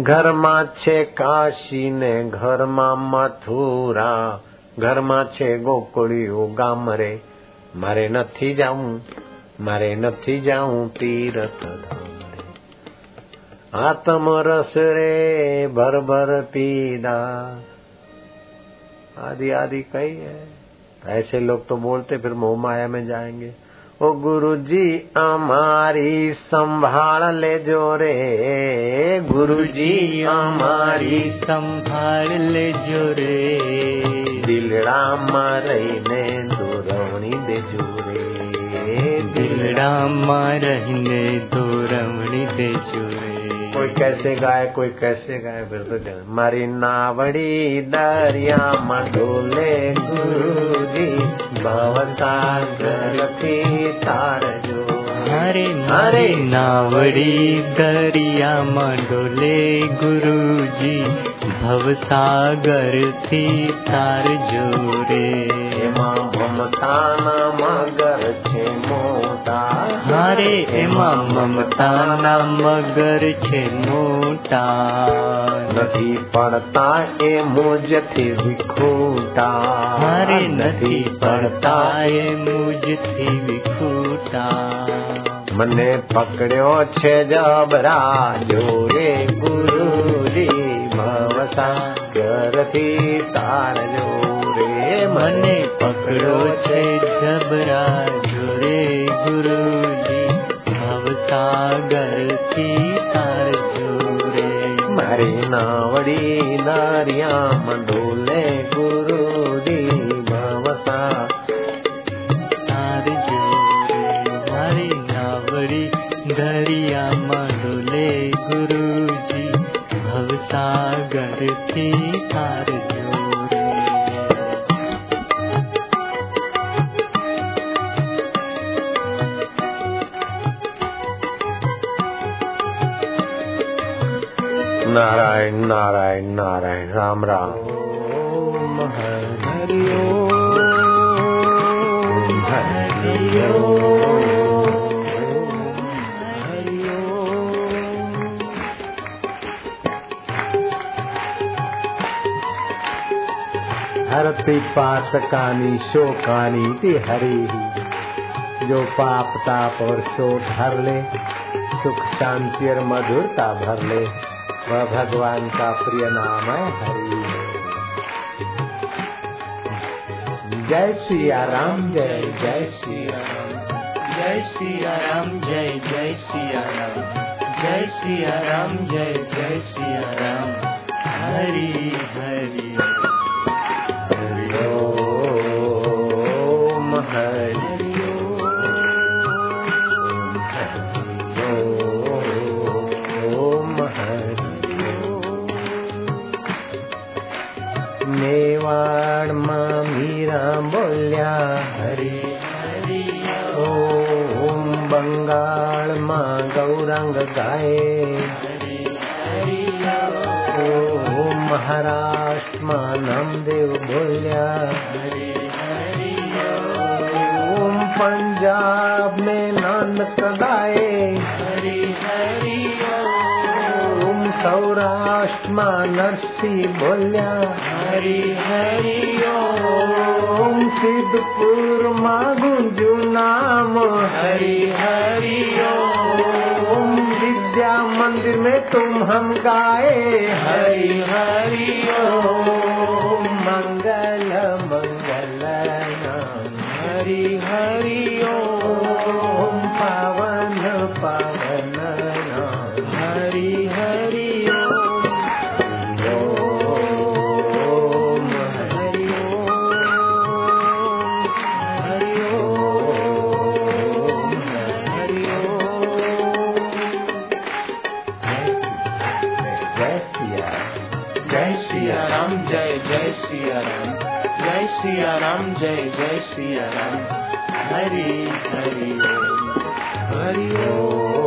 ઘરમાં છે કાશી ને ઘરમાં મથુરા ઘરમાં છે ગોકુળિયું ગામ રે મારે નથી જાવું મારે નથી જાવું તીરથ ધામ રે આત્મ રસ રે भर भर पीदा आदि आदि कई है ऐसे लोग तो बोलते फिर मोह माया में जाएंगे ओ गुरुजी हमारी संभाल ले जो रे। गुरुजी हमारी संभाल ले जो रे। दिलड़ा मारने दोरवणी दे जो रे। दिलड़ा मारने दोरवणी दे जो रे। कोई कैसे गाए, कोई कैसे गाए, फिर तो मारी नावड़ी दरिया मडोले गुरुजी। सागर के तार जो हरे मारे नावड़ी दरिया में गुरु जी भव सागर थी तार जोरे माँ भमता मगर छे मोर। મારે એમાં મમતાના મગર છે મોટા. નથી પડતા એ મોજથી વિખૂટા. હારે નથી પડતા એ મોજથી વિખૂટા. મને પકડ્યો છે જબરા જોરે ગુરુજી ભવસાગરથી તાર જોરે મને પકડ્યો છે જબરા જોરે ગુરુજી सागर सीतार जूरे मारे नावड़ी नारिया मंडोले गुरु दी भवसा। तार जूरे मारे नावड़ी दरिया मंडोले गुरु जी। भवसागर सीतार तार नारायण नारायण नारायण, राम राम। हरति पात कानी शोकानी ती हरी। जो पाप, ताप और शोक हर ले, सुख, शांति और मधुरता भर ले। वह भगवान का प्रिय नाम है हरि। जय सिया राम जय जय सिया जय सिया राम जय जय सिया राम जय सिया राम जय जय सिया लाल माँ गौरंग गाए ओ महाराष्ट्र माँ नामदेव बोल्या। ओम पंजाब में नानक गाए ओम सौराष्ट्र माँ नरसी बोल्या। हरि हरि ओम सिद्धपुर माँ गुंजू नाम। हरि हरी तुम हम गाए हरी हरि हरि ओम मंगलम सिया। जय सिया राम जय जय सिया राम जय सिया राम जय जय सिया राम हरि हरि हरिओ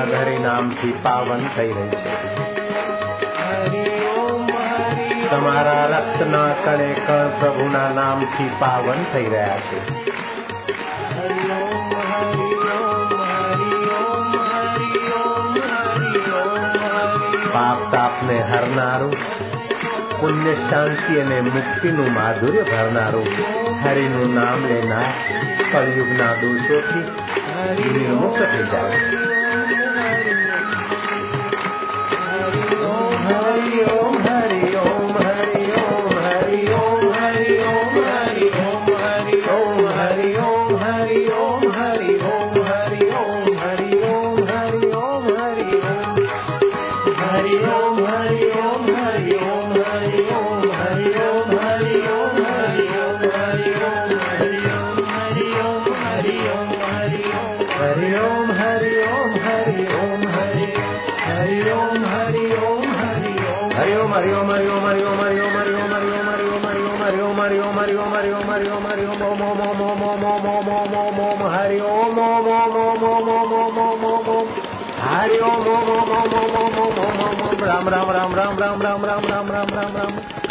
ભાગ્ય રગ હરિ નામથી પાવન થઈ રહી છે તમારા રક્તના કણે કણ પ્રભુના નામથી પાવન થઈ રહ્યા છે પાપ તાપને હરનારું પુણ્ય શાંતિ અને મુક્તિનું માધુર્ય ભરનારું હરિનું નામ લેનાર કળયુગના દોષોથી મુક્ત થઈ જાય હરિ राम राम राम राम राम राम राम राम राम राम राम